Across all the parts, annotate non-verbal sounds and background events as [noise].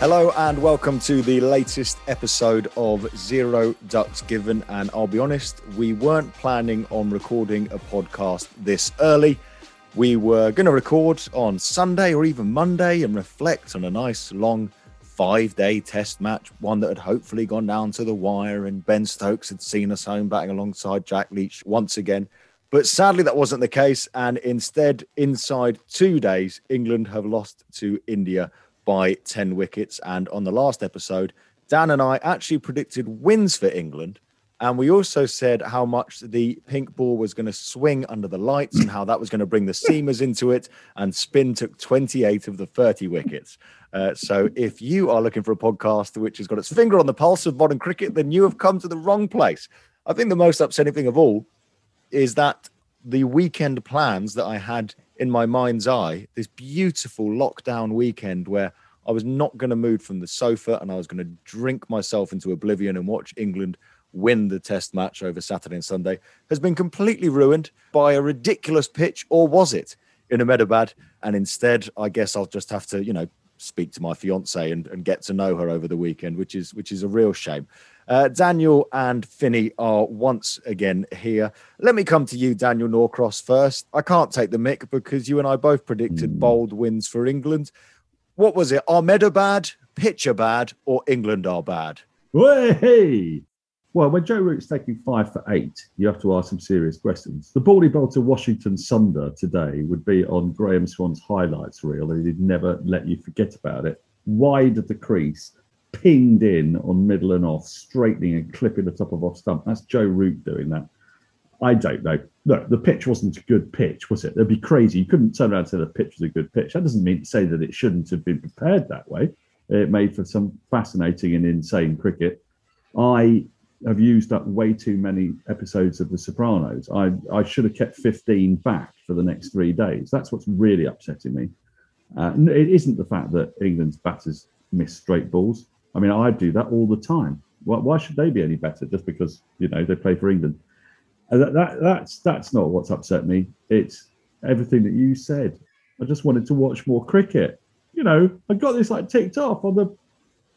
Hello and welcome to the latest episode of Zero Ducks Given. And I'll be honest, we weren't planning on recording a podcast this early. We were going to record on Sunday or even Monday and reflect on a nice long five day test match, one that had hopefully gone down to the wire. And Ben Stokes had seen us home batting alongside Jack Leach once again. But sadly, that wasn't the case. And instead, inside two days, England have lost to India by 10 wickets. And on the last episode, Dan and I actually predicted wins for England. And we also said how much the pink ball was going to swing under the lights and how that was going to bring the seamers into it. And spin took 28 of the 30 wickets. Uh, so if you are looking for a podcast which has got its finger on the pulse of modern cricket, then you have come to the wrong place. I think the most upsetting thing of all is that the weekend plans that I had in my mind's eye this beautiful lockdown weekend where I was not going to move from the sofa and I was going to drink myself into oblivion and watch England win the test match over Saturday and Sunday has been completely ruined by a ridiculous pitch, or was it in Ahmedabad? And instead, I guess I'll just have to, you know, speak to my fiance and, and get to know her over the weekend, which is which is a real shame. Uh, Daniel and Finny are once again here. Let me come to you, Daniel Norcross, first. I can't take the mick because you and I both predicted bold wins for England. What was it? Ahmedabad, pitcher bad, or England are bad? Hey! Well, when Joe Root's taking five for eight, you have to ask some serious questions. The baldy ball to Washington Sundar today would be on Graeme Swann's highlights reel, and he'd never let you forget about it. Wide of the crease, pinged in on middle and off, straightening and clipping the top of off stump. That's Joe Root doing that. I don't know. Look, the pitch wasn't a good pitch, was it? It'd be crazy. You couldn't turn around and say the pitch was a good pitch. That doesn't mean to say that it shouldn't have been prepared that way. It made for some fascinating and insane cricket. I have used up way too many episodes of The Sopranos. I, I should have kept 15 back for the next three days. That's what's really upsetting me. Uh, it isn't the fact that England's batters miss straight balls. I mean, I do that all the time. Why, why should they be any better just because you know they play for England? And that, that that's that's not what's upset me. It's everything that you said. I just wanted to watch more cricket. You know, I got this like ticked off on the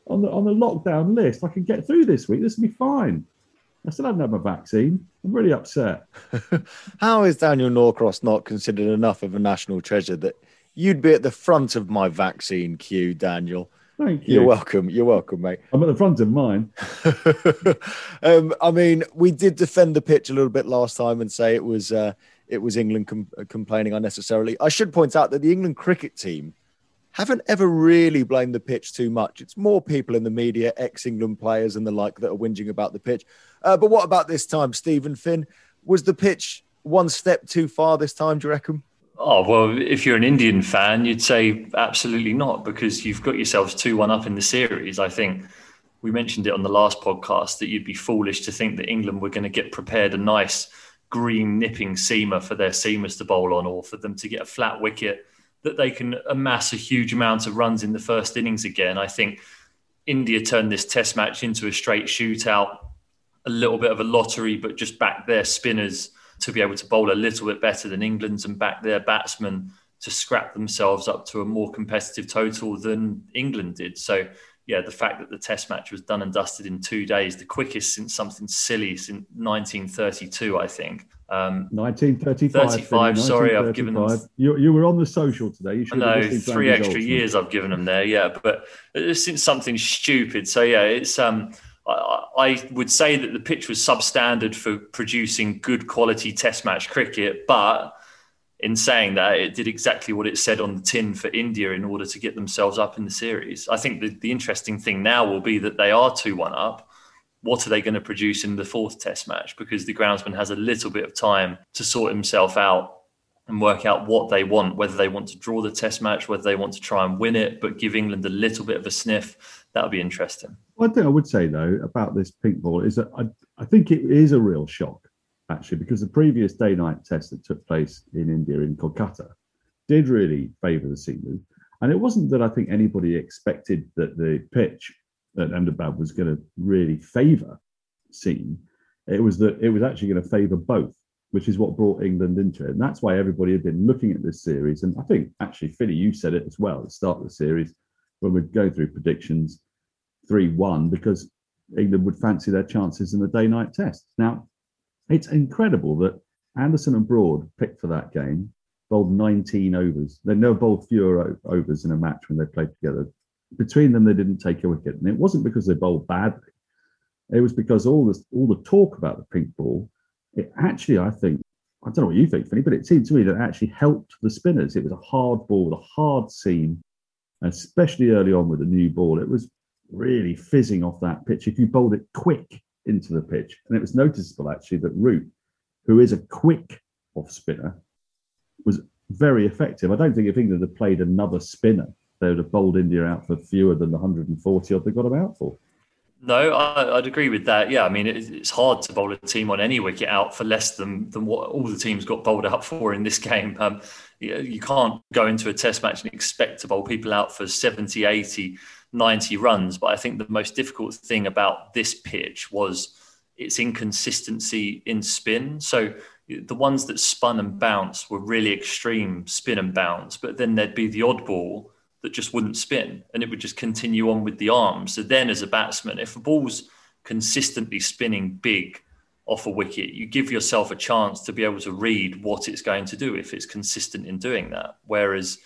on the on the lockdown list. I can get through this week. This will be fine. I still haven't had my vaccine. I'm really upset. [laughs] How is Daniel Norcross not considered enough of a national treasure that you'd be at the front of my vaccine queue, Daniel? Thank you. You're welcome. You're welcome, mate. I'm at the front of mine. [laughs] um, I mean, we did defend the pitch a little bit last time and say it was uh, it was England com- complaining unnecessarily. I should point out that the England cricket team haven't ever really blamed the pitch too much. It's more people in the media, ex-England players and the like, that are whinging about the pitch. Uh, but what about this time, Steven Finn? Was the pitch one step too far this time? Do you reckon? Oh, well, if you're an Indian fan, you'd say absolutely not because you've got yourselves 2 1 up in the series. I think we mentioned it on the last podcast that you'd be foolish to think that England were going to get prepared a nice green nipping seamer for their seamers to bowl on or for them to get a flat wicket that they can amass a huge amount of runs in the first innings again. I think India turned this test match into a straight shootout, a little bit of a lottery, but just back their spinners to be able to bowl a little bit better than England's and back their batsmen to scrap themselves up to a more competitive total than England did. So yeah, the fact that the test match was done and dusted in two days, the quickest since something silly since 1932, I think. Um, 1935. 35, sorry, I've given them. You, you were on the social today. You should no, three extra years I've given them there, yeah. But it's since something stupid. So, yeah, it's. um. I, I would say that the pitch was substandard for producing good quality test match cricket, but in saying that, it did exactly what it said on the tin for India in order to get themselves up in the series. I think the, the interesting thing now will be that they are 2 1 up. What are they going to produce in the fourth test match? Because the groundsman has a little bit of time to sort himself out and work out what they want, whether they want to draw the test match, whether they want to try and win it, but give England a little bit of a sniff. That'll be interesting. One thing I would say, though, about this pink ball is that I, I think it is a real shock actually, because the previous day night test that took place in India in Kolkata did really favour the seamers. And it wasn't that I think anybody expected that the pitch at Ahmedabad was going to really favour seam. It was that it was actually going to favour both, which is what brought England into it. And that's why everybody had been looking at this series. And I think actually, Philly, you said it as well at the start of the series when we'd go through predictions 3 1, because England would fancy their chances in the day night test. Now, it's incredible that Anderson and Broad picked for that game, bowled 19 overs. They never bowled fewer overs in a match when they played together. Between them, they didn't take a wicket, and it wasn't because they bowled badly. It was because all this, all the talk about the pink ball, it actually, I think, I don't know what you think, Finny, but it seemed to me that it actually helped the spinners. It was a hard ball with a hard seam, especially early on with the new ball. It was really fizzing off that pitch. If you bowled it quick, into the pitch. And it was noticeable actually that Root, who is a quick off spinner, was very effective. I don't think if England had played another spinner, they would have bowled India out for fewer than the 140 odd they got them out for. No, I, would agree with that. Yeah, I mean, it's hard to bowl a team on any wicket out for less than, than what all the teams got bowled out for in this [laughs] game. Um, you, you can't go into a test match and expect to bowl people out for 70, 80, 90 runs. But I think the most difficult thing about this pitch was its inconsistency in spin. So the ones that spun and bounced were really extreme spin and bounce, but then there'd be the odd ball that just wouldn't spin and it would just continue on with the arms. So then, as a batsman, if a ball's consistently spinning big off a wicket, you give yourself a chance to be able to read what it's going to do if it's consistent in doing that. Whereas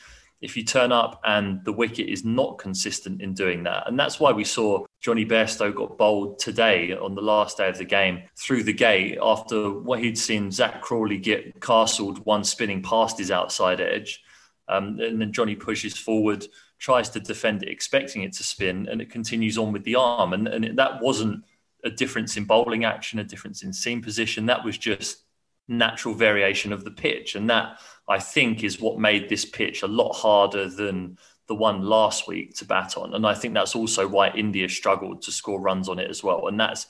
if you turn up and the wicket is not consistent in doing that. And that's why we saw Jonny Bairstow got bowled today on the last day of the game through the gate after what he'd seen Zak Crawley get castled one spinning past his outside edge. Um, and then Jonny pushes forward, tries to defend it, expecting it to spin, and it continues on with the arm. And, and that wasn't a difference in bowling action, a difference in seam position. That was just natural variation of the pitch. And that, I think, is what made this pitch a lot harder than the one last week to bat on. And I think that's also why India struggled to score runs on it as well. And that's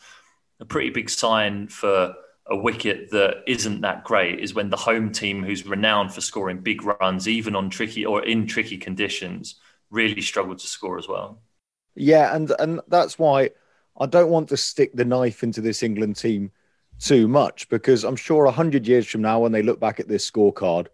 a pretty big sign for a wicket that isn't that great is when the home team, who's renowned for scoring big runs, even on tricky or in tricky conditions, really struggled to score as well. Yeah, and and that's why I don't want to stick the knife into this England team too much because I'm sure hundred years from now, when they look back at this scorecard,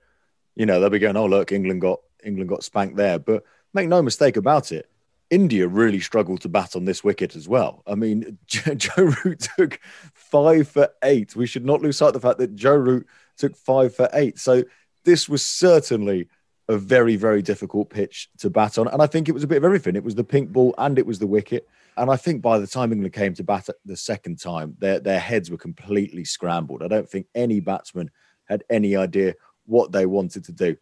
you know they'll be going, "Oh, look, England got England got spanked there." But make no mistake about it, India really struggled to bat on this wicket as well. I mean, [laughs] Joe Root took five for eight. We should not lose sight of the fact that Joe Root took five for eight. So this was certainly a very, very difficult pitch to bat on. And I think it was a bit of everything. It was the pink ball and it was the wicket. And I think by the time England came to bat the second time, their, their heads were completely scrambled. I don't think any batsman had any idea what they wanted to do.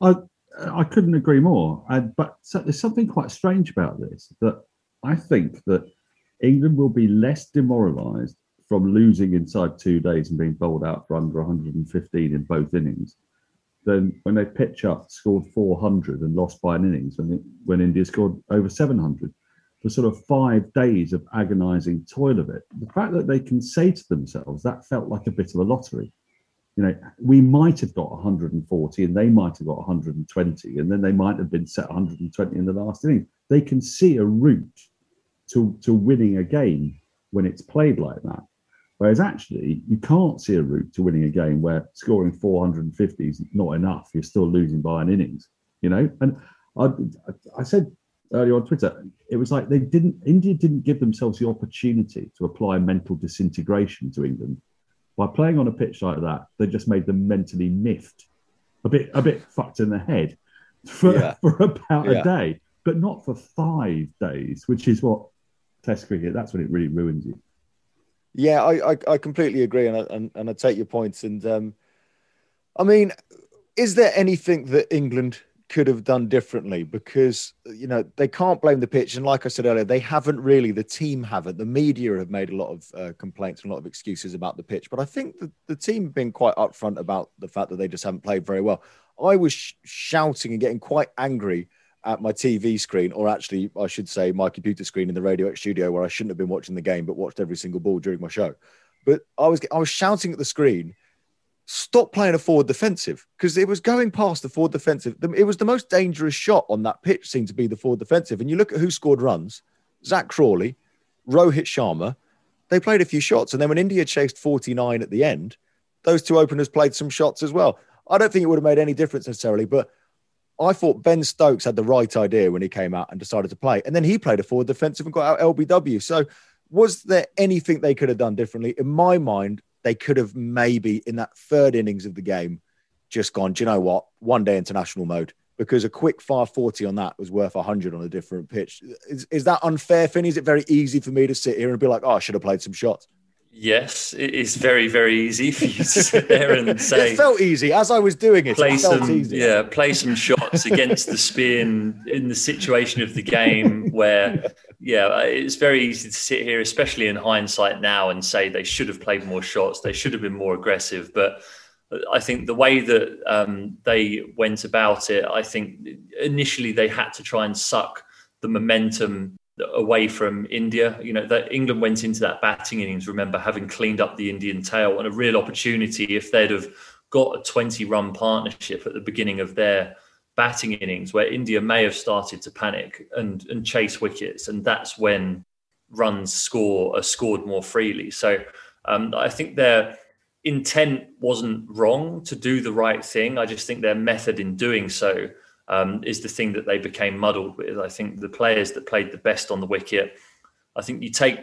I, I couldn't agree more. I, but there's something quite strange about this that I think that England will be less demoralised from losing inside two days and being bowled out for under 115 in both innings than when they pitch up, scored 400 and lost by an innings when, when India scored over 700 the sort of five days of agonizing toil of it, the fact that they can say to themselves, that felt like a bit of a lottery. You know, we might have got 140 and they might have got 120, and then they might have been set 120 in the last inning. They can see a route to, to winning a game when it's played like that. Whereas actually, you can't see a route to winning a game where scoring 450 is not enough. You're still losing by an innings, you know. And I, I said earlier on Twitter, it was like they didn't. India didn't give themselves the opportunity to apply mental disintegration to England by playing on a pitch like that. They just made them mentally miffed, a bit a bit fucked in the head for yeah. [laughs] for about yeah. a day, but not for five days, which is what Test cricket. That's when it really ruins you. Yeah, I I, I completely agree, and I, and, and I take your points. And um, I mean, is there anything that England could have done differently because you know they can't blame the pitch. And like i said earlier they haven't really the team haven't. The media have made a lot of uh, complaints and a lot of excuses about the pitch. But i think the, the team have been quite upfront about the fact that they just haven't played very well. I was sh- shouting and getting quite angry at my tv screen or actually i should say my computer screen in the radio x studio where i shouldn't have been watching the game but watched every single ball during my show. But i was i was shouting at the screen stop playing a forward defensive because it was going past the forward defensive. It was the most dangerous shot on that pitch, seemed to be the forward defensive. And you look at who scored runs Zak Crawley, Rohit Sharma. They played a few shots. And then when India chased 49 at the end, those two openers played some shots as well. I don't think it would have made any difference necessarily, but I thought Ben Stokes had the right idea when he came out and decided to play. And then he played a forward defensive and got out LBW. So, was there anything they could have done differently? In my mind, they could have maybe in that third innings of the game just gone, do you know what? One day international mode because a quick 540 on that was worth 100 on a different pitch. Is, is that unfair, Finn? Is it very easy for me to sit here and be like, oh, I should have played some shots? Yes, it is very, very easy for you to sit [laughs] there and say. it felt easy as I was doing it. Play it some, easy. yeah, play some shots against the spin in the situation of the game where yeah, it's very easy to sit here, especially in hindsight now, and say they should have played more shots, they should have been more aggressive. But I think the way that um, they went about it, I think initially they had to try and suck the momentum away from India. You know, that England went into that batting innings, remember, having cleaned up the Indian tail and a real opportunity if they'd have got a 20 run partnership at the beginning of their batting innings where India may have started to panic and, and chase wickets. And that's when runs score are scored more freely. So um, I think their intent wasn't wrong to do the right thing. I just think their method in doing so um, is the thing that they became muddled with. I think the players that played the best on the wicket, I think you take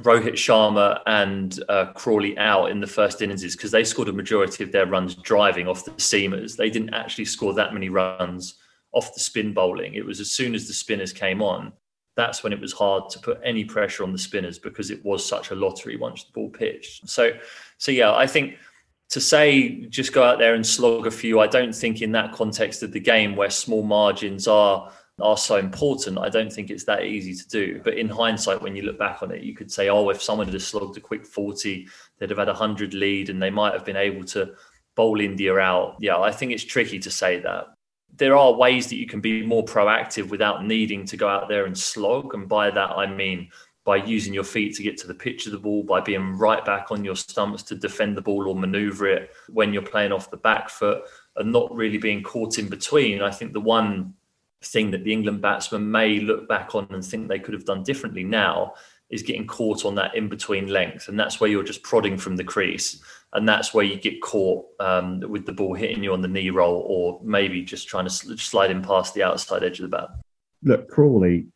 Rohit Sharma and uh, Crawley out in the first innings because they scored a majority of their runs driving off the seamers. They didn't actually score that many runs off the spin bowling. It was as soon as the spinners came on, that's when it was hard to put any pressure on the spinners because it was such a lottery once the ball pitched. So, so yeah, I think to say just go out there and slog a few, I don't think in that context of the game where small margins are are so important, I don't think it's that easy to do. But in hindsight, when you look back on it, you could say, oh, if someone had slogged a quick 40, they'd have had a 100 lead and they might have been able to bowl India out. Yeah, I think it's tricky to say that. There are ways that you can be more proactive without needing to go out there and slog. And by that, I mean by using your feet to get to the pitch of the ball, by being right back on your stumps to defend the ball or maneuver it when you're playing off the back foot and not really being caught in between. I think the one thing that the England batsmen may look back on and think they could have done differently now is getting caught on that in between length. And that's where you're just prodding from the crease. And that's where you get caught um, with the ball hitting you on the knee roll or maybe just trying to slide in past the outside edge of the bat. Look, Crawley,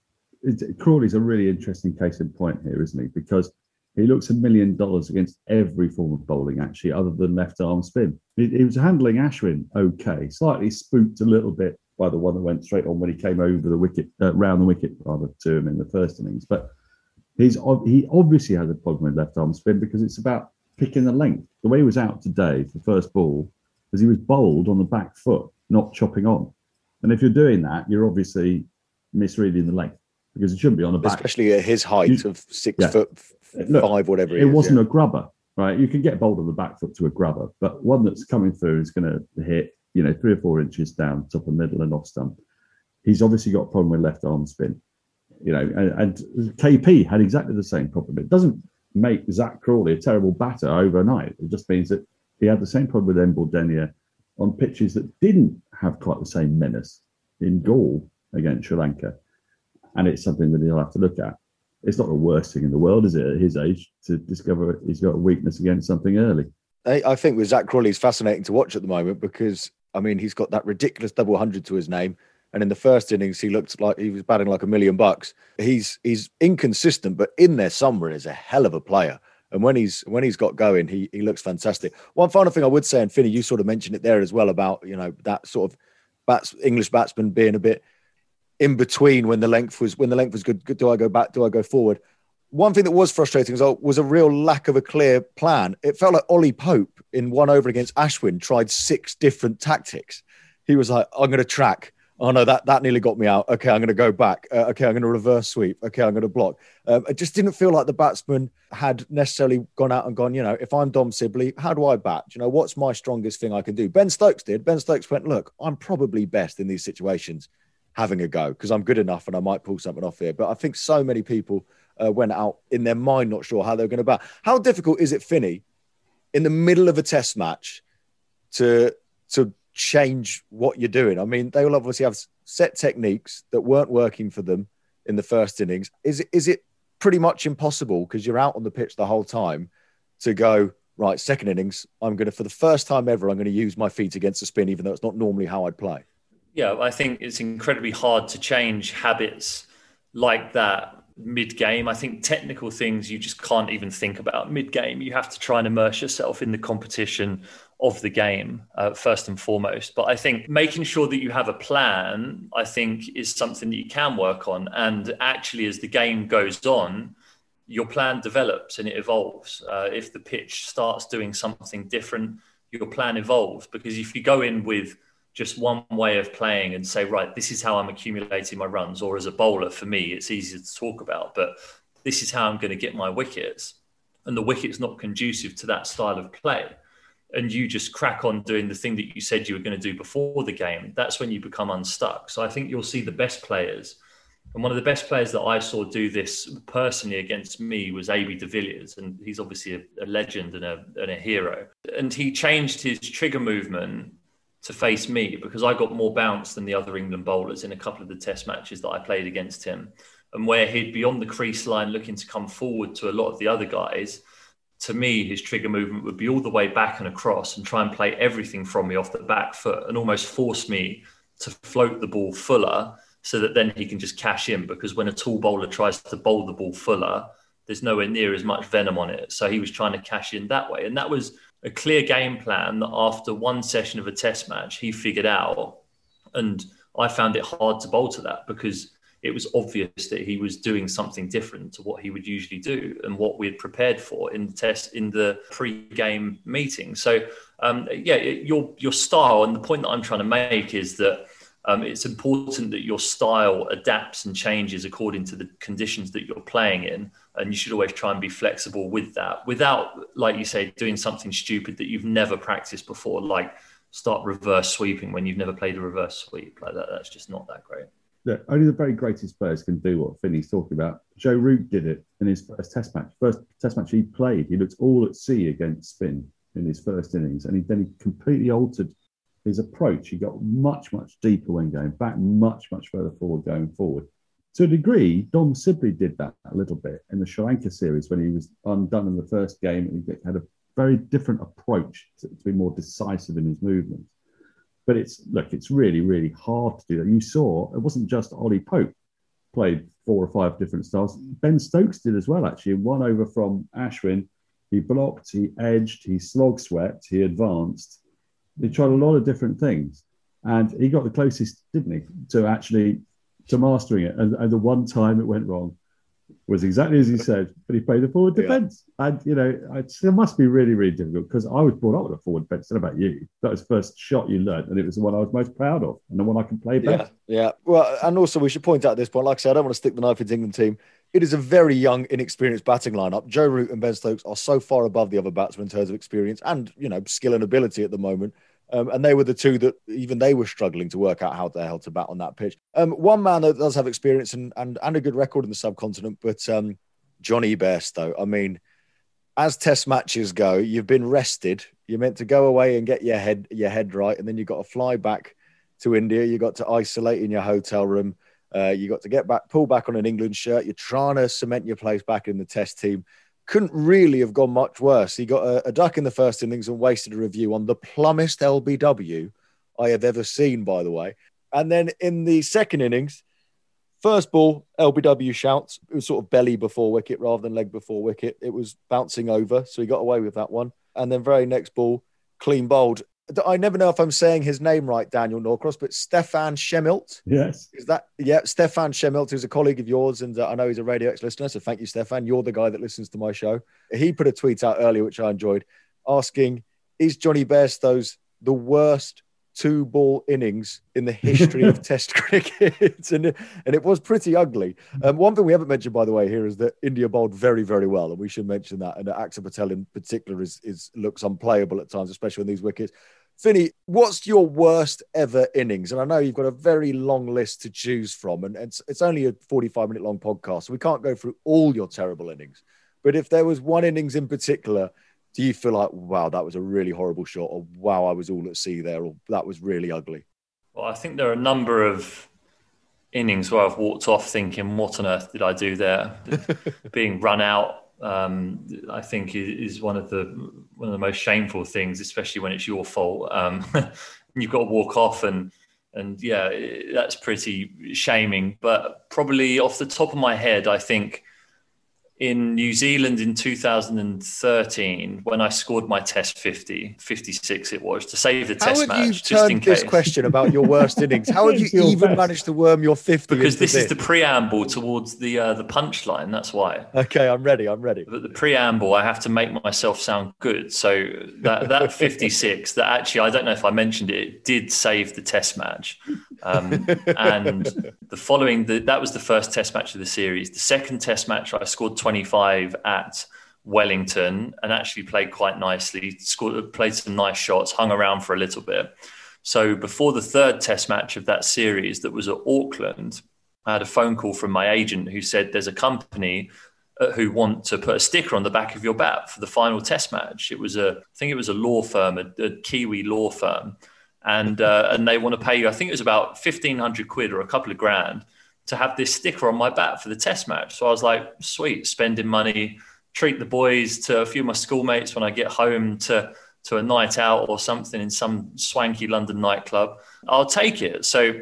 Crawley's a really interesting case in point here, isn't he? Because he looks a million dollars against every form of bowling, actually, other than left arm spin. He, he was handling Ashwin okay, slightly spooked a little bit by the one that went straight on when he came over the wicket, uh, round the wicket rather to him in the first innings. But he's he obviously has a problem with left arm spin because it's about picking the length. The way he was out today for first ball was he was bowled on the back foot, not chopping on. And if you're doing that, you're obviously misreading the length because it shouldn't be on the back. Especially at his height you, of six yeah. foot Look, five, whatever. It, wasn't yeah. a grubber, right? You can get bowled on the back foot to a grubber, but one that's coming through is going to hit you know, three or four inches down, top and middle and off stump. He's obviously got a problem with left arm spin. You know, and, and KP had exactly the same problem. It doesn't make Zak Crawley a terrible batter overnight. It just means that he had the same problem with Denia on pitches that didn't have quite the same menace in Galle against Sri Lanka. And it's something that he'll have to look at. It's not the worst thing in the world, is it, at his age, to discover he's got a weakness against something early? I, think with Zak Crawley, it's fascinating to watch at the moment because I mean, he's got that ridiculous double hundred to his name. And in the first innings, he looked like he was batting like a million bucks. He's he's inconsistent, but in there somewhere is a hell of a player. And when he's when he's got going, he he looks fantastic. One final thing I would say, and Finny, you sort of mentioned it there as well about you know that sort of bats English batsman being a bit in between when the length was when the length was good. Do I go back? Do I go forward? One thing that was frustrating was, was a real lack of a clear plan. It felt like Ollie Pope in one over against Ashwin tried six different tactics. He was like, "I'm going to track." oh no, that that nearly got me out. Okay, I'm going to go back. Uh, okay, I'm going to reverse sweep. Okay, I'm going to block. Um, it just didn't feel like the batsman had necessarily gone out and gone. You know, if I'm Dom Sibley, how do I bat? You know, what's my strongest thing I can do? Ben Stokes did. Ben Stokes went, look, I'm probably best in these situations, having a go because I'm good enough and I might pull something off here. But I think so many people uh, went out in their mind not sure how they're going to bat. How difficult is it, Finny, in the middle of a Test match, to to change what you're doing. I mean, they will obviously have set techniques that weren't working for them in the first innings. Is is it pretty much impossible because you're out on the pitch the whole time to go, right, second innings, I'm going to, for the first time ever, I'm going to use my feet against the spin, even though it's not normally how I'd play? Yeah, I think it's incredibly hard to change habits like that mid game. I think technical things you just can't even think about mid game. You have to try and immerse yourself in the competition of the game uh, first and foremost. But I think making sure that you have a plan, I think, is something that you can work on. And actually, as the game goes on, your plan develops and it evolves. Uh, if the pitch starts doing something different, your plan evolves. Because if you go in with just one way of playing and say, right, this is how I'm accumulating my runs, or as a bowler, for me, it's easier to talk about, but this is how I'm going to get my wickets. And the wicket's not conducive to that style of play and you just crack on doing the thing that you said you were going to do before the game, that's when you become unstuck. So I think you'll see the best players. And one of the best players that I saw do this personally against me was AB de Villiers. And he's obviously a, a legend and a, and a hero. And he changed his trigger movement to face me because I got more bounce than the other England bowlers in a couple of the test matches that I played against him. And where he'd be on the crease line looking to come forward to a lot of the other guys, to me, his trigger movement would be all the way back and across and try and play everything from me off the back foot and almost force me to float the ball fuller so that then he can just cash in. Because when a tall bowler tries to bowl the ball fuller, there's nowhere near as much venom on it. So he was trying to cash in that way. And that was a clear game plan that after one session of a test match, he figured out. And I found it hard to bowl to that because it was obvious that he was doing something different to what he would usually do and what we had prepared for in the test in the pre-game meeting. So um, yeah, your your style and the point that I'm trying to make is that um, it's important that your style adapts and changes according to the conditions that you're playing in, and you should always try and be flexible with that, without, like you say, doing something stupid that you've never practiced before, like start reverse sweeping when you've never played a reverse sweep like that. That's just not that great that only the very greatest players can do what Finny's talking about. Joe Root did it in his first Test match. First Test match he played, he looked all at sea against spin in his first innings, and he, then he completely altered his approach. He got much, much deeper when going back, much, much further forward going forward. To a degree, Dom Sibley did that a little bit in the Sri Lanka series when he was undone in the first game and he had a very different approach to, to be more decisive in his movements. But it's look, it's really, really hard to do that. You saw it wasn't just Ollie Pope played four or five different styles. Ben Stokes did as well, actually. One over from Ashwin. He blocked, he edged, he slog swept, he advanced. He tried a lot of different things. And he got the closest, didn't he, to actually to mastering it. And, and the one time it went wrong, was exactly as he said, but he played the forward defence. Yeah. And, you know, it must be really, really difficult because I was brought up with a forward defence. What about you? That was the first shot you learned, and it was the one I was most proud of and the one I can play best. Yeah, yeah. Well, and also we should point out at this point, like I said, I don't want to stick the knife into England team. It is a very young, inexperienced batting lineup. Joe Root and Ben Stokes are so far above the other batsmen in terms of experience and, you know, skill and ability at the moment um, and they were the two that even they were struggling to work out how the hell to bat on that pitch. Um, one man that does have experience and, and, and a good record in the subcontinent, but um, Jonny Bairstow. I mean, as test matches go, you've been rested. You're meant to go away and get your head your head right, and then you've got to fly back to India. You've got to isolate in your hotel room. Uh, you got to get back, pull back on an England shirt. You're trying to cement your place back in the test team couldn't really have gone much worse. He got a, a, duck in the first innings and wasted a review on the plumbest LBW I have ever seen, by the way. And then in the second innings, first ball, LBW shouts. It was sort of belly before wicket rather than leg before wicket. It was bouncing over, so he got away with that one. And then very next ball, clean bowled. I never know if I'm saying his name right, Daniel Norcross, but Stephan Shemilt. Yes. Is that, yeah, Stephan Shemilt, who's a colleague of yours, and uh, I know he's a Radio X listener. So thank you, Stephan. You're the guy that listens to my show. He put a tweet out earlier, which I enjoyed, asking, Is Jonny Bairstow's the worst two ball innings in the history of [laughs] Test cricket, and and it was pretty ugly. Um, one thing we haven't mentioned, by the way, here is that India bowled very, very well, and we should mention that. And Axar Patel in particular is is looks unplayable at times, especially on these wickets. Finny, what's your worst ever innings? And I know you've got a very long list to choose from, and it's it's only a forty-five minute long podcast, so we can't go through all your terrible innings. But if there was one innings in particular do you feel like, wow, that was a really horrible shot, or wow, I was all at sea there, or that was really ugly? Well, I think there are a number of innings where I've walked off thinking, what on earth did I do there? [laughs] Being run out, um, I think, is one of the one of the most shameful things, especially when it's your fault. Um, [laughs] you've got to walk off and and yeah, that's pretty shaming. But probably off the top of my head, I think in New Zealand in 2013 when I scored my test 50, 56 it was, to save the How test match. How have you turned this question about your worst innings? How have you [laughs] even best. managed to worm your 50 Because this, this, is the preamble towards the uh, the punchline, that's why. Okay, I'm ready, I'm ready. But the preamble, I have to make myself sound good. So that, that [laughs] 56, that actually, I don't know if I mentioned it, it did save the test match. Um, [laughs] and the following, the, that was the first test match of the series. The second test match, I scored 25 at Wellington and actually played quite nicely, scored, played some nice shots, hung around for a little bit. So before the third test match of that series that was at Auckland, I had a phone call from my agent who said there's a company uh, who want to put a sticker on the back of your bat for the final test match. It was a, I think it was a law firm, a, a Kiwi law firm and uh, and they want to pay you. I think it was about fifteen hundred quid or a couple of grand to have this sticker on my bat for the test match. So I was like, sweet, spending money, treat the boys to a few of my schoolmates when I get home to to a night out or something in some swanky London nightclub. I'll take it. So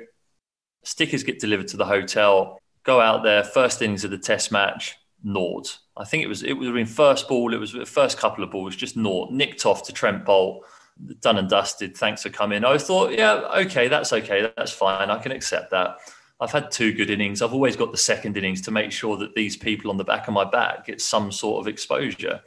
stickers get delivered to the hotel. Go out there, first innings of the test match, naught. I think it was it was in first ball. It was the first couple of balls, just naught. Nicked off to Trent Boult, done and dusted. Thanks for coming. I thought, yeah, okay, that's okay. That's fine. I can accept that. I've had two good innings. I've always got the second innings to make sure that these people on the back of my back get some sort of exposure.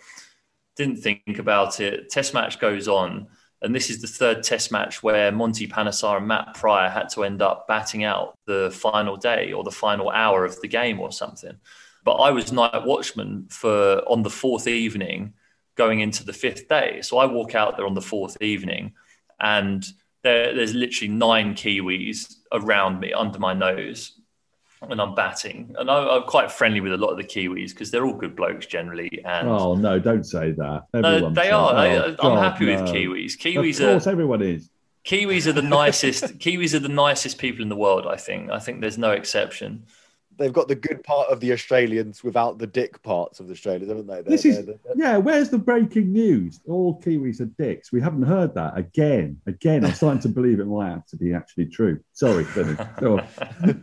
Didn't think about it. Test match goes on. And this is the third test match where Monty Panesar and Matt Prior had to end up batting out the final day or the final hour of the game or something. But I was night watchman for on the fourth evening going into the fifth day. So I walk out there on the fourth evening and there, there's literally nine Kiwis around me under my nose and I'm batting. And I, am quite friendly with a lot of the Kiwis because they're all good blokes generally. And oh no, don't say that. no, they are. Oh, I, am happy no. with Kiwis. Kiwis of course, are, everyone is. Kiwis are the nicest. Kiwis are the nicest people in the world. I think. I think there's no exception they've got the good part of the Australians without the dick parts of the Australians, haven't they? They're, this is, they're, they're, yeah. Where's the breaking news? All Kiwis are dicks. We haven't heard that again. Again, I'm starting to believe it might have to be actually true. Sorry, so [laughs]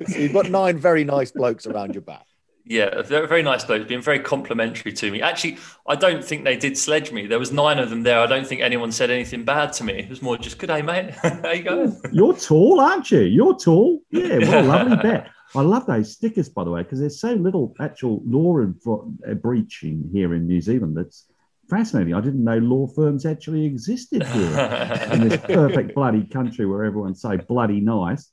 you've got nine very nice blokes around your back. Yeah, very, very nice blokes, being very complimentary to me. Actually, I don't think they did sledge me. There was nine of them there. I don't think anyone said anything bad to me. It was more just, good day, mate. [laughs] How you going? You're tall, aren't you? You're tall. Yeah, what a lovely [laughs] bet. I love those stickers, by the way, because there's so little actual law and uh, breaching here in New Zealand. That's fascinating. I didn't know law firms actually existed here [laughs] in this perfect bloody country where everyone's so bloody nice.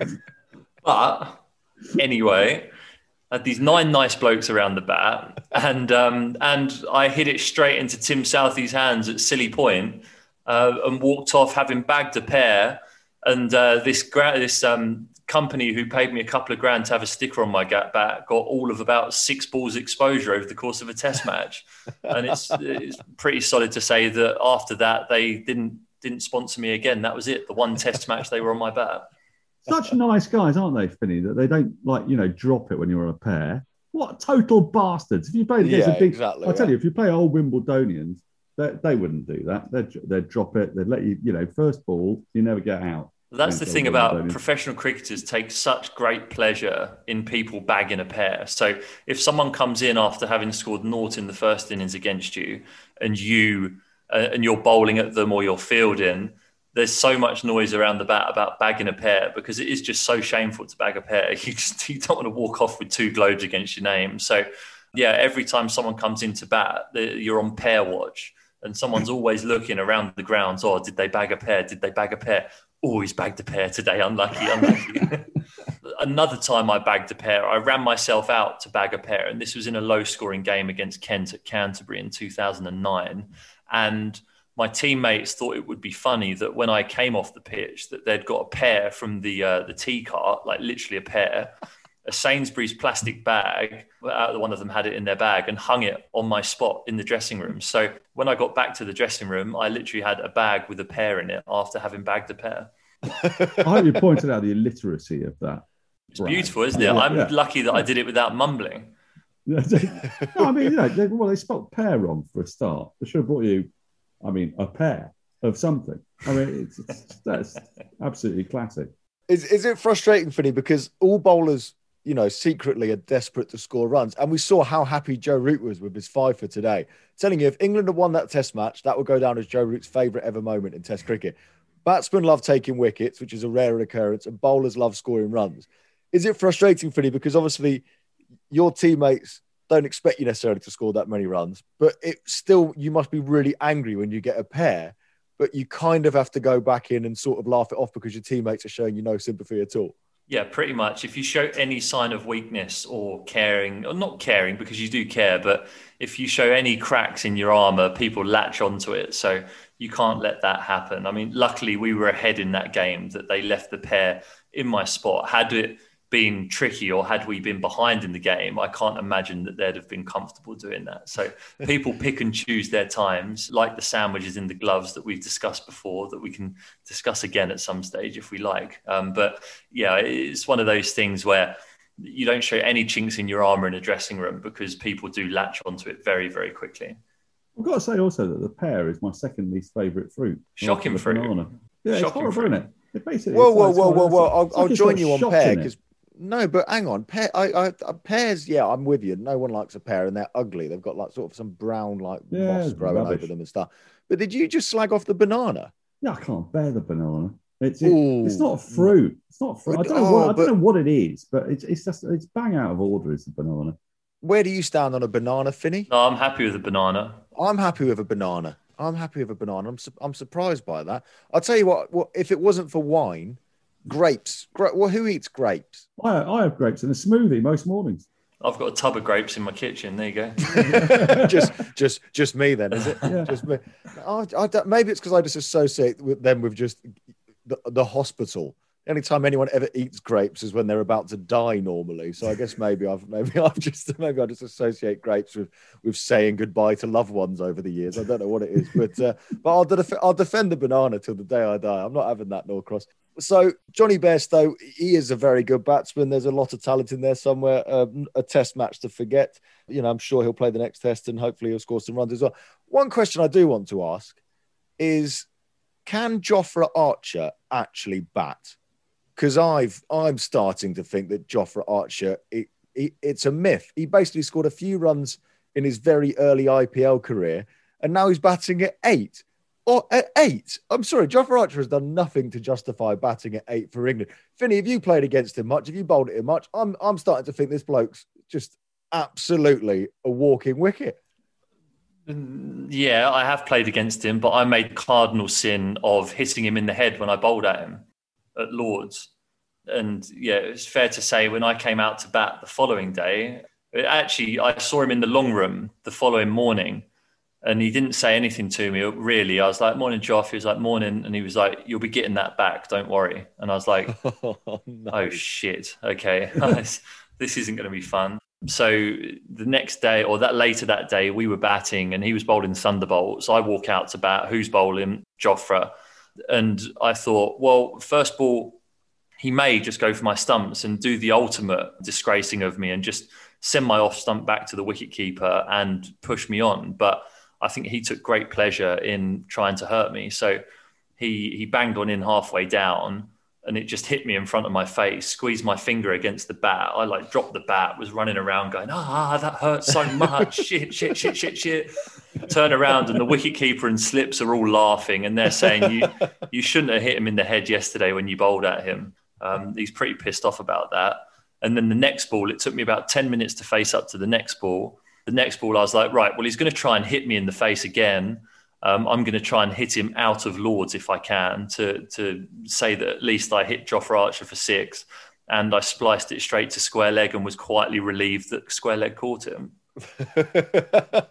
[laughs] but anyway, I had these nine nice blokes around the bat, and um, and I hit it straight into Tim Southee's hands at silly Point, uh, and walked off having bagged a pair. And uh, this gra- this um, company who paid me a couple of grand to have a sticker on my gap bat got all of about six balls exposure over the course of a test [laughs] match, and it's it's pretty solid to say that after that they didn't didn't sponsor me again. That was it. The one test match they were on my bat. Such nice guys, aren't they, Finny? That they don't like you know drop it when you're on a pair. What total bastards! If you play against yeah, a big, exactly, I tell yeah. you, if you play old Wimbledonians, they, they wouldn't do that. They'd, they'd drop it. They'd let you, you know, first ball, you never get out That's the thing about professional cricketers take such great pleasure in people bagging a pair. So if someone comes in after having scored naught in the first innings against you, and you uh, and you're bowling at them or you're fielding, there's so much noise around the bat about bagging a pair because it is just so shameful to bag a pair. [laughs] You just you don't want to walk off with two globes against your name. So yeah, every time someone comes into bat, you're on pair watch and someone's always looking around the grounds. Oh, did they bag a pair? Did they bag a pair? Always bagged a pair today. Unlucky, unlucky. [laughs] Another time I bagged a pair, I ran myself out to bag a pair, and this was in a low scoring game against Kent at Canterbury in 2009. And my teammates thought it would be funny that when I came off the pitch, that they'd got a pair from the uh, the tea cart, like literally a pair, a Sainsbury's plastic bag. One of them had it in their bag and hung it on my spot in the dressing room. So when I got back to the dressing room, I literally had a bag with a pair in it after having bagged a pair. I hope you pointed out the illiteracy of that. It's brand. beautiful, isn't it? Yeah, I'm yeah. lucky that I did it without mumbling. [laughs] no, I mean, you know, they, well, they spelled pair wrong for a start. They should have brought you, I mean, a pair of something. I mean, it's, it's that's absolutely classic. Is, is it frustrating, Finny? Because all bowlers you know, secretly are desperate to score runs. And we saw how happy Joe Root was with his five for today. Telling you, if England had won that test match, that would go down as Joe Root's favourite ever moment in test cricket. Batsmen love taking wickets, which is a rare occurrence, and bowlers love scoring runs. Is it frustrating for you? Because obviously your teammates don't expect you necessarily to score that many runs, but it still, you must be really angry when you get a pair, but you kind of have to go back in and sort of laugh it off because your teammates are showing you no sympathy at all. Yeah, pretty much. If you show any sign of weakness or caring, or not caring because you do care, but if you show any cracks in your armor, people latch onto it. So you can't let that happen. I mean, luckily we were ahead in that game that they left the pair in my spot. Had it been tricky or had we been behind in the game, I can't imagine that they'd have been comfortable doing that. So [laughs] people pick and choose their times, like the sandwiches in the gloves that we've discussed before, that we can discuss again at some stage if we like. Um, but yeah, it's one of those things where you don't show any chinks in your armor in a dressing room because people do latch onto it very, very quickly. I've got to say also that the pear is my second least favourite fruit. Shocking fruit. Banana. Yeah, Shocking it's horrible, fruit. isn't it? It basically whoa, whoa, whoa, whoa, whoa! I'll, I'll join you on pear because no, but hang on. Pear, I, I, uh, pears, yeah, I'm with you. No one likes a pear and they're ugly. They've got like sort of some brown like yeah, moss growing rubbish. over them and stuff. But did you just slag off the banana? Yeah, I can't bear the banana. It's it, it's not a fruit. It's not fruit. I don't know, oh, what, I don't know what it is, but it's it's just it's bang out of order. Is the banana? Where do you stand on a banana, Finny? No, I'm happy with a banana. I'm happy with a banana. I'm happy with a banana. I'm su- I'm surprised by that. I'll tell you what. What if it wasn't for wine? Grapes. Gra- well, who eats grapes? I, I have grapes in a smoothie most mornings. I've got a tub of grapes in my kitchen. There you go. [laughs] just, just, just me then, is it? Yeah. Just me. I, I maybe it's because I just associate with them with just the, hospital. the hospital anytime anyone ever eats grapes is when they're about to die normally. So I guess maybe I've maybe [laughs] I've just maybe I just associate grapes with with saying goodbye to loved ones over the years. I don't know what it is, but uh, but I'll, def- I'll defend the banana till the day I die. I'm not having that Norcross. So Jonny Bairstow, he is a very good batsman. There's a lot of talent in there somewhere. Um, a test match to forget. You know, I'm sure he'll play the next test and hopefully he'll score some runs as well. One question I do want to ask is, can Jofra Archer actually bat? because I've I'm starting to think that Jofra Archer it, it, it's a myth. He basically scored a few runs in his very early IPL career, and now he's batting at eight. Or at eight. I'm sorry, Jofra Archer has done nothing to justify batting at eight for England. Finny, have you played against him much? Have you bowled at him much? I'm I'm starting to think this bloke's just absolutely a walking wicket. Mm, yeah, I have played against him, but I made cardinal sin of hitting him in the head when I bowled at him at Lords. And yeah, it's fair to say when I came out to bat the following day, actually, I saw him in the long room the following morning and he didn't say anything to me really. I was like, "Morning, Joff." He was like, "Morning," and he was like, "You'll be getting that back, don't worry." And I was like, [laughs] "Oh, no. oh shit, okay, [laughs] this isn't going to be fun." So the next day, or that later that day, we were batting, and he was bowling Thunderbolt. So I walk out to bat. Who's bowling? Jofra. And I thought, well, first ball, he may just go for my stumps and do the ultimate disgracing of me and just send my off stump back to the wicket keeper and push me on. But I think he took great pleasure in trying to hurt me. So he he banged on in halfway down, and it just hit me in front of my face, squeezed my finger against the bat. I like dropped the bat, was running around going, ah, that hurts so much. [laughs] shit, shit, shit, shit, shit. Turn around and the wicketkeeper and slips are all laughing and they're saying, you, you shouldn't have hit him in the head yesterday when you bowled at him. Um, he's pretty pissed off about that. And then the next ball, it took me about 10 minutes to face up to the next ball. The next ball, I was like, right, well, he's going to try and hit me in the face again um, I'm going to try and hit him out of Lords if I can to to say that at least I hit Jofra Archer for six, and I spliced it straight to square leg and was quietly relieved that square leg caught him. [laughs]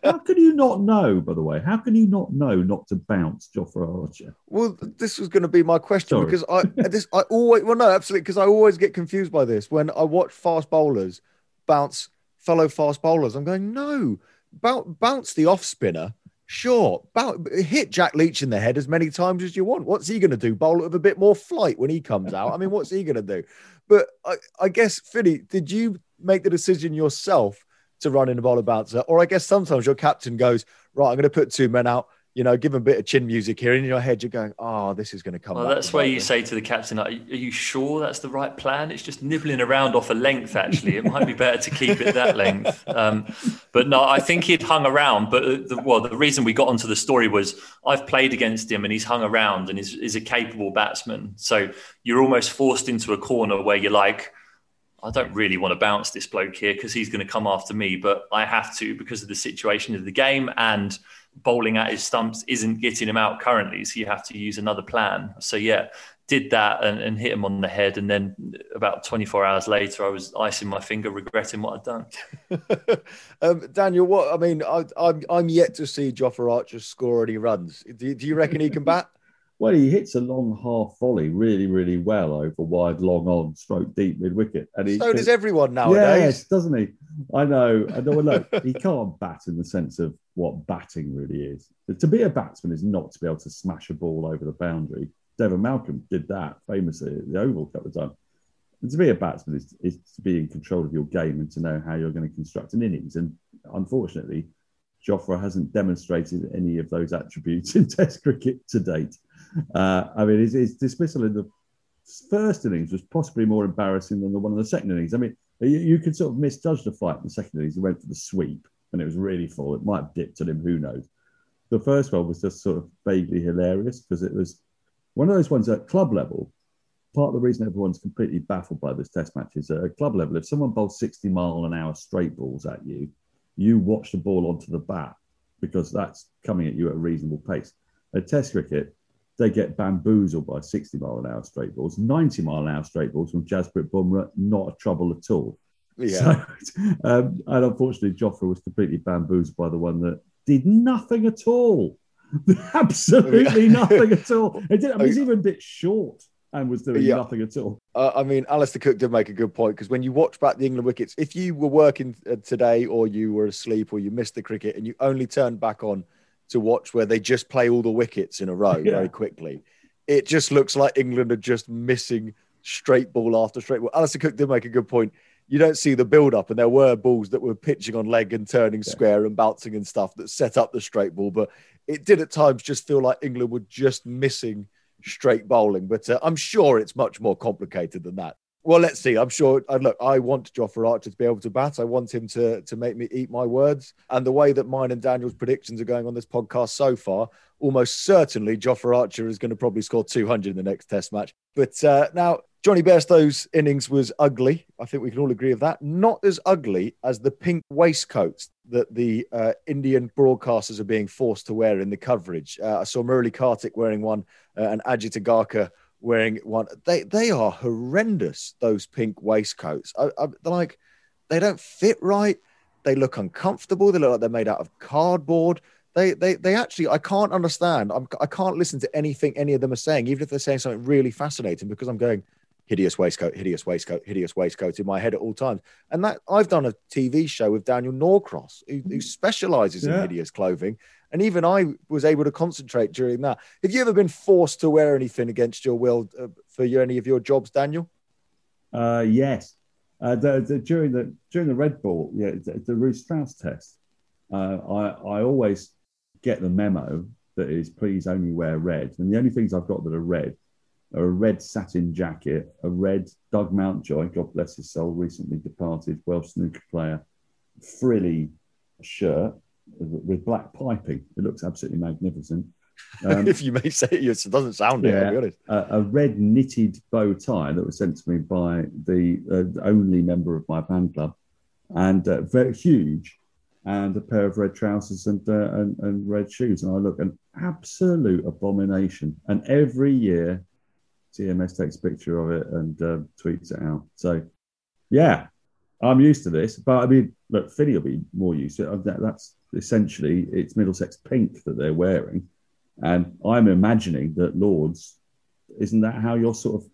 How can you not know? By the way, how can you not know not to bounce Jofra Archer? Well, this was going to be my question Sorry. because I [laughs] this I always well no absolutely because I always get confused by this when I watch fast bowlers bounce fellow fast bowlers. I'm going no bounce the off spinner Sure, hit Jack Leach in the head as many times as you want. What's he going to do? Bowl it with a bit more flight when he comes out. I mean, what's he going to do? But I, I guess, Finny, did you make the decision yourself to run in the bowler bouncer? Or I guess sometimes your captain goes, right, I'm going to put two men out you know, give a bit of chin music here, in your head you're going, "Oh, this is going to come." Well, that's where you say to the captain, "Are you sure that's the right plan?" It's just nibbling around off a length. Actually, it might be better to keep it that length. Um, but no, I think he'd hung around. But the, well, the reason we got onto the story was I've played against him, and he's hung around, and is is a capable batsman. So you're almost forced into a corner where you're like. I don't really want to bounce this bloke here because he's going to come after me, but I have to because of the situation of the game and bowling at his stumps isn't getting him out currently. So you have to use another plan. So yeah, did that and, and hit him on the head. And then about 24 hours later, I was icing my finger, regretting what I'd done. [laughs] um, Daniel, what I mean, I, am I'm, I'm yet to see Jofra Archer score any runs. Do, do you reckon he can bat? Well, he hits a long half volley really, really well over wide, long on, stroke deep mid wicket. And he, so does everyone nowadays. Yes, doesn't he? I know. I know. Look, he can't bat in the sense of what batting really is. To be a batsman is not to be able to smash a ball over the boundary. Devon Malcolm did that famously at the Oval a couple of times. And to be a batsman is, is to be in control of your game and to know how you're going to construct an innings. And unfortunately, Jofra hasn't demonstrated any of those attributes [laughs] in Test cricket to date. [laughs] Uh, I mean, his, his, dismissal in the first innings was possibly more embarrassing than the one in the second innings. I mean, you, you could sort of misjudge the fight in the second innings. He went for the sweep and it was really full. It might have dipped at him, who knows. The first one was just sort of vaguely hilarious because it was one of those ones at club level. Part of the reason everyone's completely baffled by this test match is at club level, if someone bowls 60 mile an hour straight balls at you, you watch the ball onto the bat because that's coming at you at a reasonable pace. At test cricket, they get bamboozled by 60 mile an hour straight balls, 90 mile an hour straight balls from Jasprit Bumrah, not a trouble at all. Yeah. So, [laughs] um, and unfortunately, Jofra was completely bamboozled by the one that did nothing at all. [laughs] Absolutely nothing at all. [laughs] It did, I mean, even a bit short and was doing yeah. nothing at all. Uh, I mean, Alastair Cook did make a good point because when you watch back the England wickets, if you were working uh, today or you were asleep or you missed the cricket and you only turned back on to watch where they just play all the wickets in a row yeah. very quickly. It just looks like England are just missing straight ball after straight ball. Alastair Cook did make a good point. You don't see the build up, and there were balls that were pitching on leg and turning yeah. square and bouncing and stuff that set up the straight ball. But it did at times just feel like England were just missing straight bowling. But uh, I'm sure it's much more complicated than that. Well, let's see. I'm sure. Uh, look, I want Jofra Archer to be able to bat. I want him to to make me eat my words. And the way that mine and Daniel's predictions are going on this podcast so far, almost certainly Jofra Archer is going to probably score 200 in the next Test match. But uh, now Jonny Bairstow's innings was ugly. I think we can all agree of that. Not as ugly as the pink waistcoats that the uh, Indian broadcasters are being forced to wear in the coverage. Uh, I saw Murali Kartik wearing one uh, and Ajit Agarkar wearing one. They they are horrendous. Those pink waistcoats. I, I, they're like they don't fit right. They look uncomfortable. They look like they're made out of cardboard. They they they actually I can't understand. I'm, I can't listen to anything any of them are saying, even if they're saying something really fascinating, because I'm going hideous waistcoat, hideous waistcoat, hideous waistcoat in my head at all times. And that I've done a TV show with Daniel Norcross, who, who mm. specializes yeah. in hideous clothing. And even I was able to concentrate during that. Have you ever been forced to wear anything against your will uh, for your, any of your jobs, Daniel? Uh, yes. Uh, the, the, during the during the Red Bull, yeah, the, the Ruth Strauss test, uh, I I always get the memo that is please only wear red, and the only things I've got that are red are a red satin jacket, a red Doug Mountjoy, God bless his soul, recently departed Welsh snooker player, frilly shirt with black piping. It looks absolutely magnificent. [laughs] Um, if you may say it, it doesn't sound yeah, it. A, a, red knitted bow tie that was sent to me by the uh, only member of my fan club, and uh, very huge, and a pair of red trousers and, uh, and, and red shoes. And I look an absolute abomination. And every year, TMS takes a picture of it and uh, tweets it out. So, yeah, I'm used to this. But I mean, look, Finny will be more used to it. That's essentially it's Middlesex pink that they're wearing and I'm imagining that Lords, isn't that how you're sort of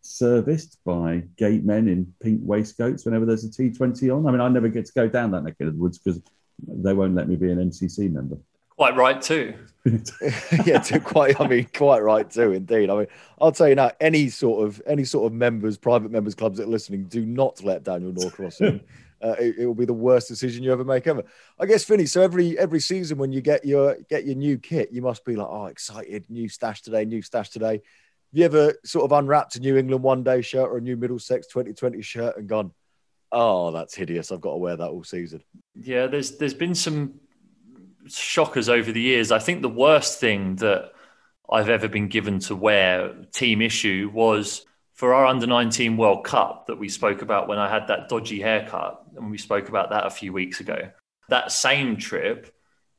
serviced by gate men in pink waistcoats whenever there's a T20 on? I mean, I never get to go down that neck of the woods because they won't let me be an MCC member. Quite right too. [laughs] [laughs] yeah, to quite. I mean, quite right too. Indeed. I mean, I'll tell you now. Any sort of any sort of members, private members clubs that are listening, do not let Daniel Norcross in [laughs] uh, it, it, will be the worst decision you ever make ever. I guess, Finny. So every every season when you get your get your new kit, you must be like, oh, excited, new stash today, new stash today. Have you ever sort of unwrapped a New England one day shirt or a new Middlesex 2020 shirt and gone, oh, that's hideous. I've got to wear that all season. Yeah, there's there's been some shockers over the years. I think the worst thing that I've ever been given to wear, team issue, was for our under 19 World Cup that we spoke about when I had that dodgy haircut, and we spoke about that a few weeks ago. That same trip,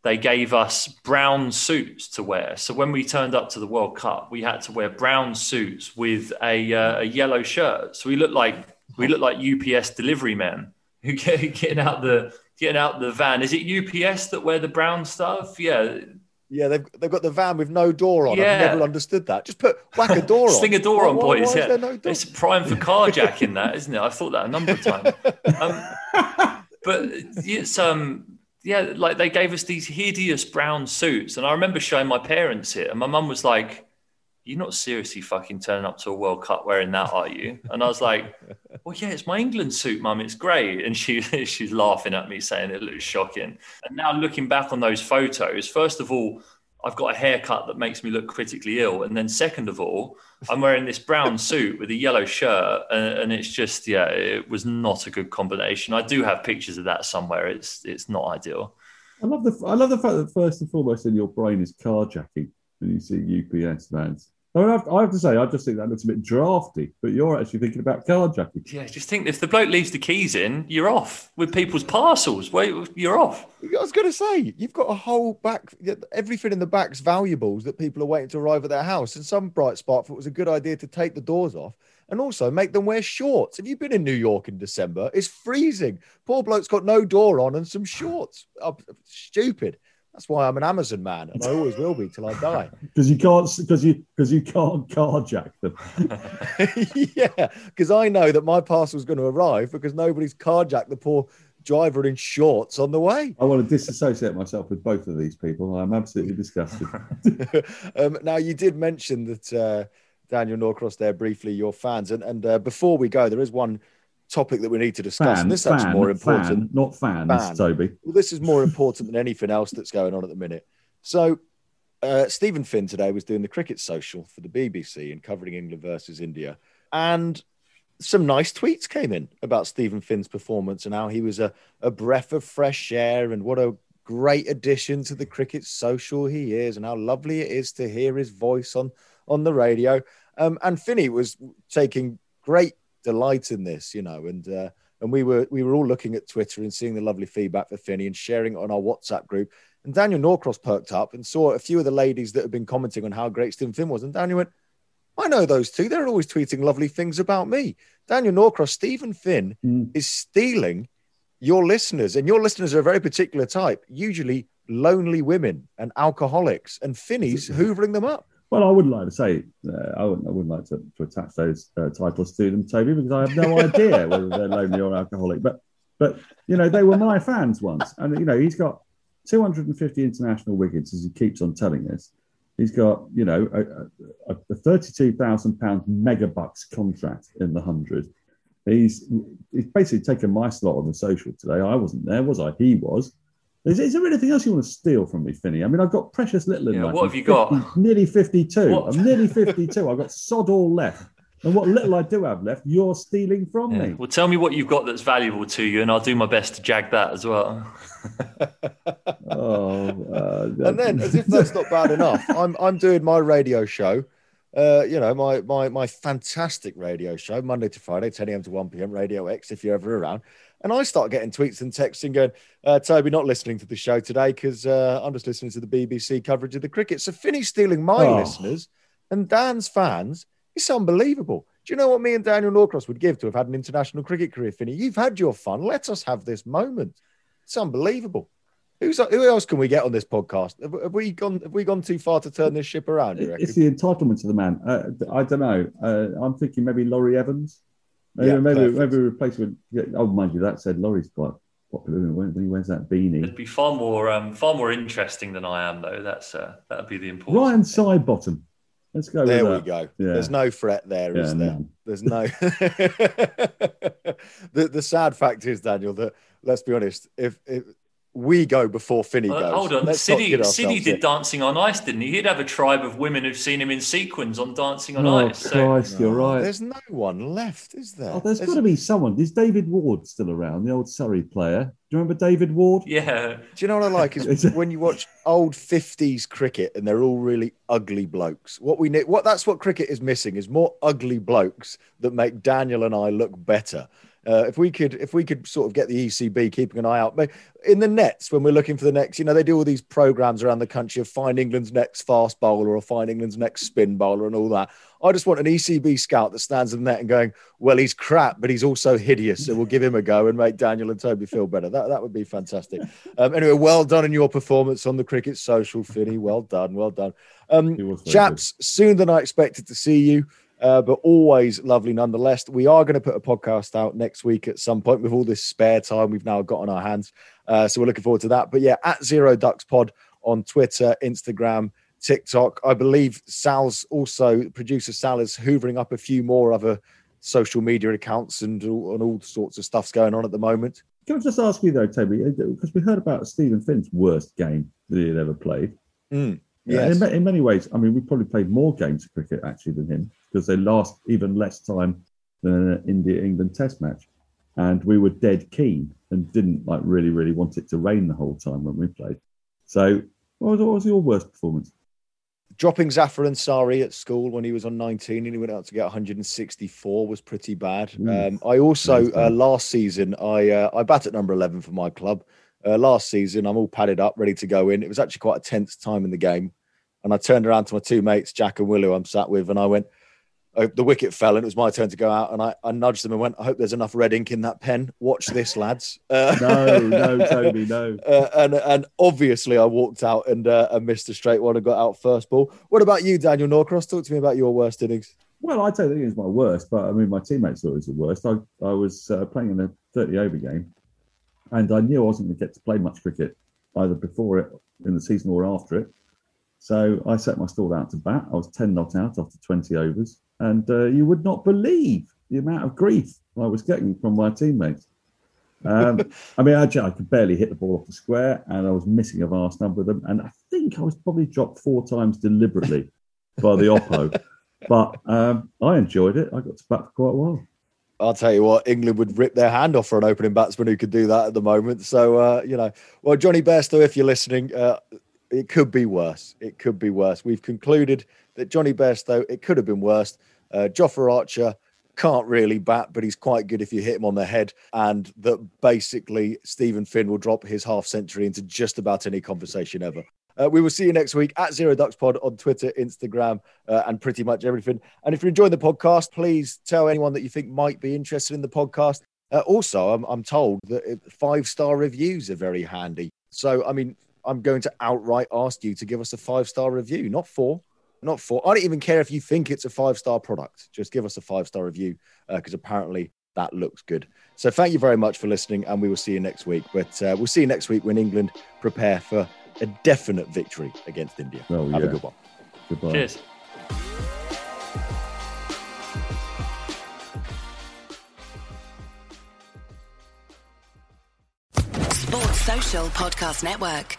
they gave us brown suits to wear. So when we turned up to the World Cup, we had to wear brown suits with a, uh, a yellow shirt. So we looked like we looked like UPS delivery men [laughs] who get, getting out the getting out the van. Is it UPS that wear the brown stuff? Yeah, yeah, they've, they've got the van with no door on. Yeah. I've never understood that. Just put whack a door [laughs] on. Sling a door why, on, boys. Why, why yeah. No it's prime for carjacking, that isn't it? I thought that a number of times. [laughs] Um, but it's um yeah, like they gave us these hideous brown suits, and I remember showing my parents it, and my mum was like, you're not seriously fucking turning up to a World Cup wearing that, are you? And I was like, [laughs] well, yeah, it's my England suit, mum. It's great. And she [laughs] she's laughing at me, saying it looks shocking. And now looking back on those photos, first of all, I've got a haircut that makes me look critically ill, and then second of all, I'm wearing this brown [laughs] suit with a yellow shirt, and, and it's just yeah, it was not a good combination. I do have pictures of that somewhere. It's it's not ideal. I love the I love the fact that first and foremost in your brain is carjacking when you see UPS vans. I, mean, I have to say, I just think that looks a bit drafty, but you're actually thinking about carjacking. Yeah, just think if the bloke leaves the keys in, you're off with people's parcels. Wait, you're off. I was going to say, you've got a whole back, everything in the back's valuables that people are waiting to arrive at their house. And some bright spark thought it was a good idea to take the doors off and also make them wear shorts. Have you been in New York in December? It's freezing. Poor bloke's got no door on and some shorts. Oh, stupid. That's why I'm an Amazon man, and I always will be till I die. [laughs] Because you can't, because you, because you can't carjack them. [laughs] yeah, because I know that my parcel's going to arrive because nobody's carjacked the poor driver in shorts on the way. I want to disassociate myself with both of these people. I'm absolutely disgusted. [laughs] um, now, you did mention that uh, Daniel Norcross there briefly, your fans, and and uh, before we go, there is one topic that we need to discuss. Fan, and this fan, is more important. Fan, not fans, fan. Toby. Well, this is more important than anything else that's going on at the minute. So, uh, Steven Finn today was doing the cricket social for the BBC and covering England versus India. And some nice tweets came in about Steven Finn's performance and how he was a, a breath of fresh air and what a great addition to the cricket social he is and how lovely it is to hear his voice on, on the radio. Um, and Finny was taking great delight in this, you know, and uh, and we were we were all looking at Twitter and seeing the lovely feedback for Finny and sharing it on our WhatsApp group. And Daniel Norcross perked up and saw a few of the ladies that had been commenting on how great Steven Finn was. And Daniel went, I know those two. They're always tweeting lovely things about me. Daniel Norcross, Steven Finn mm. is stealing your listeners, and your listeners are a very particular type, usually lonely women and alcoholics, and Finny's hoovering them up. Well, I wouldn't like to say, uh, I, wouldn't, I wouldn't like to, to attach those uh, titles to them, Toby, because I have no [laughs] idea whether they're lonely or alcoholic. But, but you know, they were my fans once, and you know, he's got 250 international wickets, as he keeps on telling us. He's got, you know, a, a, a 32,000 pound mega bucks contract in the hundred. He's he's basically taken my slot on the social today. I wasn't there, was I? He was. Is, is there anything else you want to steal from me, Finny? I mean, I've got precious little in Yeah, life. what have you got? [laughs] Nearly 52. What? I'm nearly 52. I've got sod all left. And what little I do have left, you're stealing from Yeah. me. Well, tell me what you've got that's valuable to you, and I'll do my best to jag that as well. [laughs] Oh, uh, and then, as if that's not bad enough, [laughs] I'm I'm doing my radio show. Uh, you know, my my my fantastic radio show, Monday to Friday, 10 a.m. to 1 p.m. Radio X, if you're ever around. And I start getting tweets and texting going, uh, Toby, not listening to the show today because uh, I'm just listening to the BBC coverage of the cricket. So Finny's stealing my Oh. listeners and Dan's fans. It's unbelievable. Do you know what me and Daniel Norcross would give to have had an international cricket career, Finny? You've had your fun. Let us have this moment. It's unbelievable. Who's who else can we get on this podcast? Have, we gone? Have we gone too far to turn this ship around? It's the entitlement of the man. Uh, I don't know. Uh, I'm thinking maybe Laurie Evans. Maybe, Yeah, maybe, perfect. maybe replacement. Yeah, oh, mind you, that said, Laurie's quite popular isn't when, when he wears that beanie. It'd be far more, um, far more interesting than I am, though. That's uh, that'd be the important. Ryan thing. Sidebottom. Let's go there with we that. go. Yeah. There's no threat there, is Yeah, there? none. There's no. [laughs] the the sad fact is, Daniel, that let's be honest. If, if we go before Finny Uh, goes, hold on, let's not Sidney, kid Sidney ourselves did here. Dancing on Ice, didn't he? He'd have a tribe of women who've seen him in sequins on Dancing on Oh, Ice. So Christ, you're right. There's no one left, is there? Oh, there's got to be someone. Is David Ward still around? The old Surrey player. Do you remember David Ward? yeah, Do you know what I like is [laughs] when you watch old fifties cricket and they're all really ugly blokes. What we need, what that's what cricket is missing is more ugly blokes that make Daniel and I look better. Uh, if we could, if we could sort of get the ECB keeping an eye out in the nets when we're looking for the next, you know, they do all these programs around the country of find England's next fast bowler or find England's next spin bowler and all that. I just want an ECB scout that stands in the net and going, well, he's crap, but he's also hideous, so we'll give him a go and make Daniel and Toby feel better. That that would be fantastic. [laughs] Um, anyway, well done in your performance on the cricket social, Finny. Well done, well done. Um, chaps, sooner than I expected to see you, uh, but always lovely nonetheless. We are going to put a podcast out next week at some point with all this spare time we've now got on our hands. Uh, so we're looking forward to that. But yeah, at Zero Ducks Pod on Twitter, Instagram, TikTok. I believe Sal's also producer Sal is hoovering up a few more other social media accounts and all, and all sorts of stuff's going on at the moment. Can I just ask you though, Toby, because we heard about Steven Finn's worst game that he had ever played. Mm, yes. in, in many ways, I mean, we probably played more games of cricket actually than him because they last even less time than an India England Test match, and we were dead keen and didn't like really really want it to rain the whole time when we played. So, what was, what was your worst performance? dropping Zafar Ansari at school when he was on 19 and he went out to get 164 was pretty bad. Um, I also uh, last season I uh, I bat at number 11 for my club. Uh, last season I'm all padded up, ready to go in. It was actually quite a tense time in the game, and I turned around to my two mates, Jack and Willow, I'm sat with, and I went. Uh, the wicket fell and it was my turn to go out, and I, I nudged them and went, "I hope there's enough red ink in that pen. Watch this, lads." [laughs] Uh, No, no, Toby, no. [laughs] uh, and and obviously I walked out and uh, and missed a straight one and got out first ball. What about you, Daniel Norcross? Talk to me about your worst innings. Well, I don't think it was my worst, but I mean, my teammates thought it was the worst. I, I was uh, playing in a 30 over game, and I knew I wasn't going to get to play much cricket either before it in the season or after it. So I set my stall out to bat. I was 10 not out after 20 overs, and uh, you would not believe the amount of grief I was getting from my teammates. Um, [laughs] I mean, I, I could barely hit the ball off the square, and I was missing a vast number of them. And I think I was probably dropped four times deliberately by the Oppo. [laughs] But um, I enjoyed it. I got to bat for quite a while. I'll tell you what, England would rip their hand off for an opening batsman who could do that at the moment. So uh, you know, well, Jonny Bairstow, if you're listening, uh, it could be worse. It could be worse. We've concluded that Jonny Bairstow, it could have been worse. Uh, Archer can't really bat, but he's quite good if you hit him on the head. And that basically Steven Finn will drop his half century into just about any conversation ever. Uh, we will see you next week at Zero Ducks Pod on Twitter, Instagram, uh, and pretty much everything. And if you're enjoying the podcast, please tell anyone that you think might be interested in the podcast. Uh, also, I'm, I'm told that five star reviews are very handy. So, I mean, I'm going to outright ask you to give us a five star review, not four, not four. I don't even care if you think it's a five star product. Just give us a five star review because apparently that looks good. So, thank you very much for listening, and we will see you next week. But uh, we'll see you next week when England prepare for a definite victory against India. Oh, Have a good one. Goodbye. cheers. Sports Social Podcast Network.